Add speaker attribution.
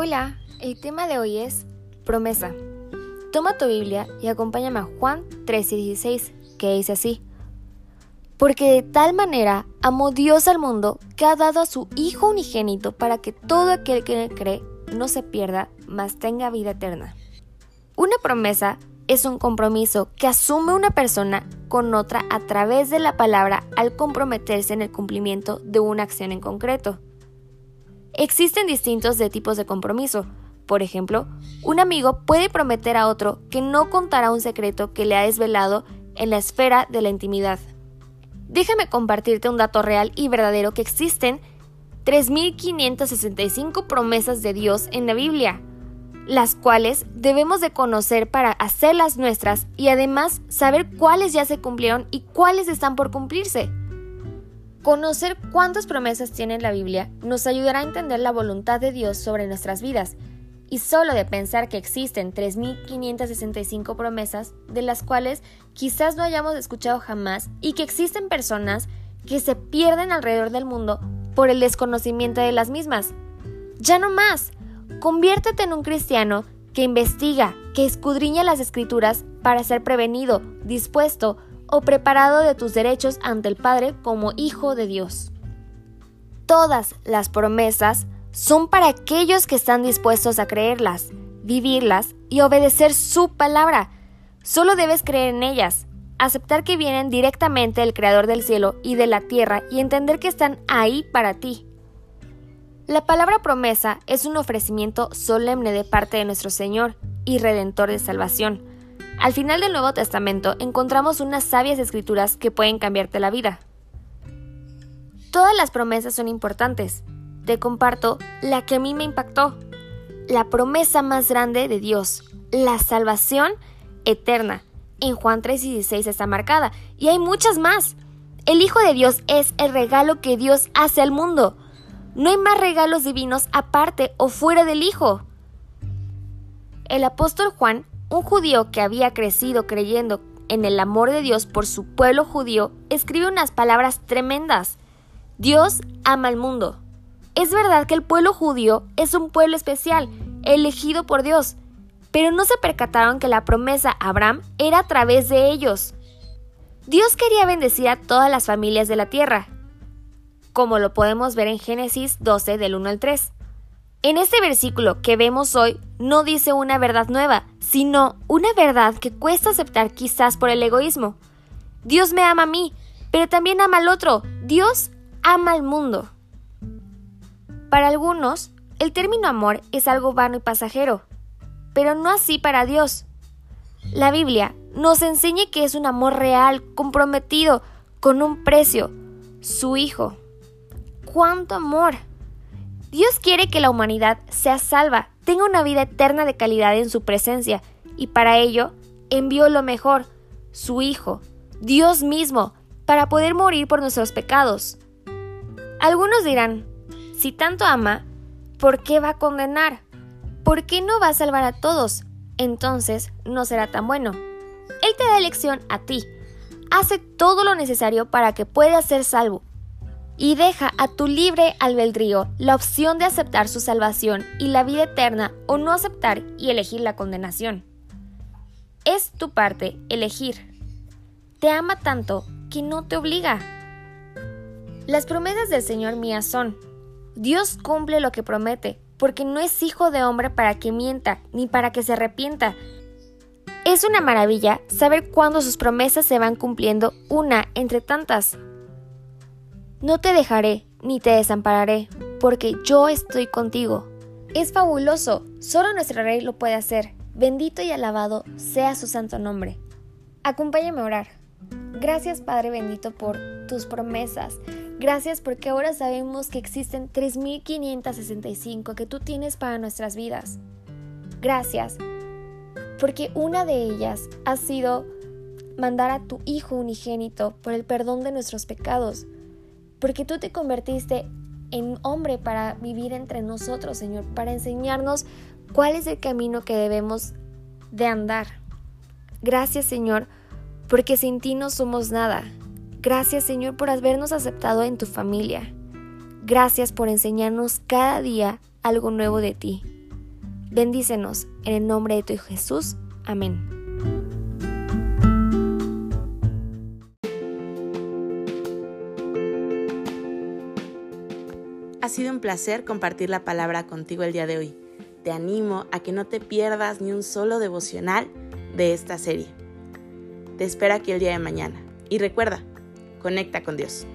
Speaker 1: Hola, el tema de hoy es promesa. Toma tu Biblia y acompáñame a Juan 13:16, que dice así. Porque de tal manera amó Dios al mundo que ha dado a su Hijo unigénito para que todo aquel que cree no se pierda, mas tenga vida eterna. Una promesa es un compromiso que asume una persona con otra a través de la palabra al comprometerse en el cumplimiento de una acción en concreto. Existen distintos tipos de compromiso. Por ejemplo, un amigo puede prometer a otro que no contará un secreto que le ha desvelado en la esfera de la intimidad. Déjame compartirte un dato real y verdadero que existen 3.565 promesas de Dios en la Biblia, las cuales debemos de conocer para hacerlas nuestras y además saber cuáles ya se cumplieron y cuáles están por cumplirse. Conocer cuántas promesas tiene la Biblia nos ayudará a entender la voluntad de Dios sobre nuestras vidas. Y solo de pensar que existen 3.565 promesas, de las cuales quizás no hayamos escuchado jamás, y que existen personas que se pierden alrededor del mundo por el desconocimiento de las mismas. Ya no más, conviértete en un cristiano que investiga, que escudriña las escrituras para ser prevenido, dispuesto, o preparado de tus derechos ante el Padre como hijo de Dios. Todas las promesas son para aquellos que están dispuestos a creerlas, vivirlas y obedecer su palabra. Solo debes creer en ellas, aceptar que vienen directamente del Creador del cielo y de la tierra y entender que están ahí para ti. La palabra promesa es un ofrecimiento solemne de parte de nuestro Señor y Redentor de salvación al final del Nuevo Testamento encontramos unas sabias escrituras que pueden cambiarte la vida. Todas las promesas son importantes. Te comparto la que a mí me impactó. La promesa más grande de Dios, la salvación eterna. En Juan 3:16 está marcada y hay muchas más. El Hijo de Dios es el regalo que Dios hace al mundo. No hay más regalos divinos aparte o fuera del Hijo. El apóstol Juan un judío que había crecido creyendo en el amor de Dios por su pueblo judío escribe unas palabras tremendas. Dios ama al mundo. Es verdad que el pueblo judío es un pueblo especial, elegido por Dios, pero no se percataron que la promesa a Abraham era a través de ellos. Dios quería bendecir a todas las familias de la tierra, como lo podemos ver en Génesis 12 del 1 al 3. En este versículo que vemos hoy no dice una verdad nueva, sino una verdad que cuesta aceptar quizás por el egoísmo. Dios me ama a mí, pero también ama al otro. Dios ama al mundo. Para algunos, el término amor es algo vano y pasajero, pero no así para Dios. La Biblia nos enseña que es un amor real, comprometido, con un precio, su Hijo. ¡Cuánto amor! Dios quiere que la humanidad sea salva, tenga una vida eterna de calidad en su presencia, y para ello envió lo mejor, su Hijo, Dios mismo, para poder morir por nuestros pecados. Algunos dirán, si tanto ama, ¿por qué va a condenar? ¿Por qué no va a salvar a todos? Entonces no será tan bueno. Él te da elección a ti. Hace todo lo necesario para que puedas ser salvo y deja a tu libre albedrío la opción de aceptar su salvación y la vida eterna o no aceptar y elegir la condenación. Es tu parte elegir. Te ama tanto que no te obliga. Las promesas del Señor mías son, Dios cumple lo que promete, porque no es hijo de hombre para que mienta, ni para que se arrepienta. Es una maravilla saber cuándo sus promesas se van cumpliendo una entre tantas. No te dejaré ni te desampararé, porque yo estoy contigo. Es fabuloso, solo nuestro Rey lo puede hacer. Bendito y alabado sea su santo nombre. Acompáñame a orar. Gracias Padre bendito por tus promesas. Gracias porque ahora sabemos que existen 3.565 que tú tienes para nuestras vidas. Gracias porque una de ellas ha sido mandar a tu Hijo unigénito por el perdón de nuestros pecados. Porque tú te convertiste en hombre para vivir entre nosotros, Señor, para enseñarnos cuál es el camino que debemos de andar. Gracias, Señor, porque sin ti no somos nada. Gracias, Señor, por habernos aceptado en tu familia. Gracias por enseñarnos cada día algo nuevo de ti. Bendícenos en el nombre de tu Jesús. Amén.
Speaker 2: Ha sido un placer compartir la palabra contigo el día de hoy. Te animo a que no te pierdas ni un solo devocional de esta serie. Te espero aquí el día de mañana. Y recuerda, conecta con Dios.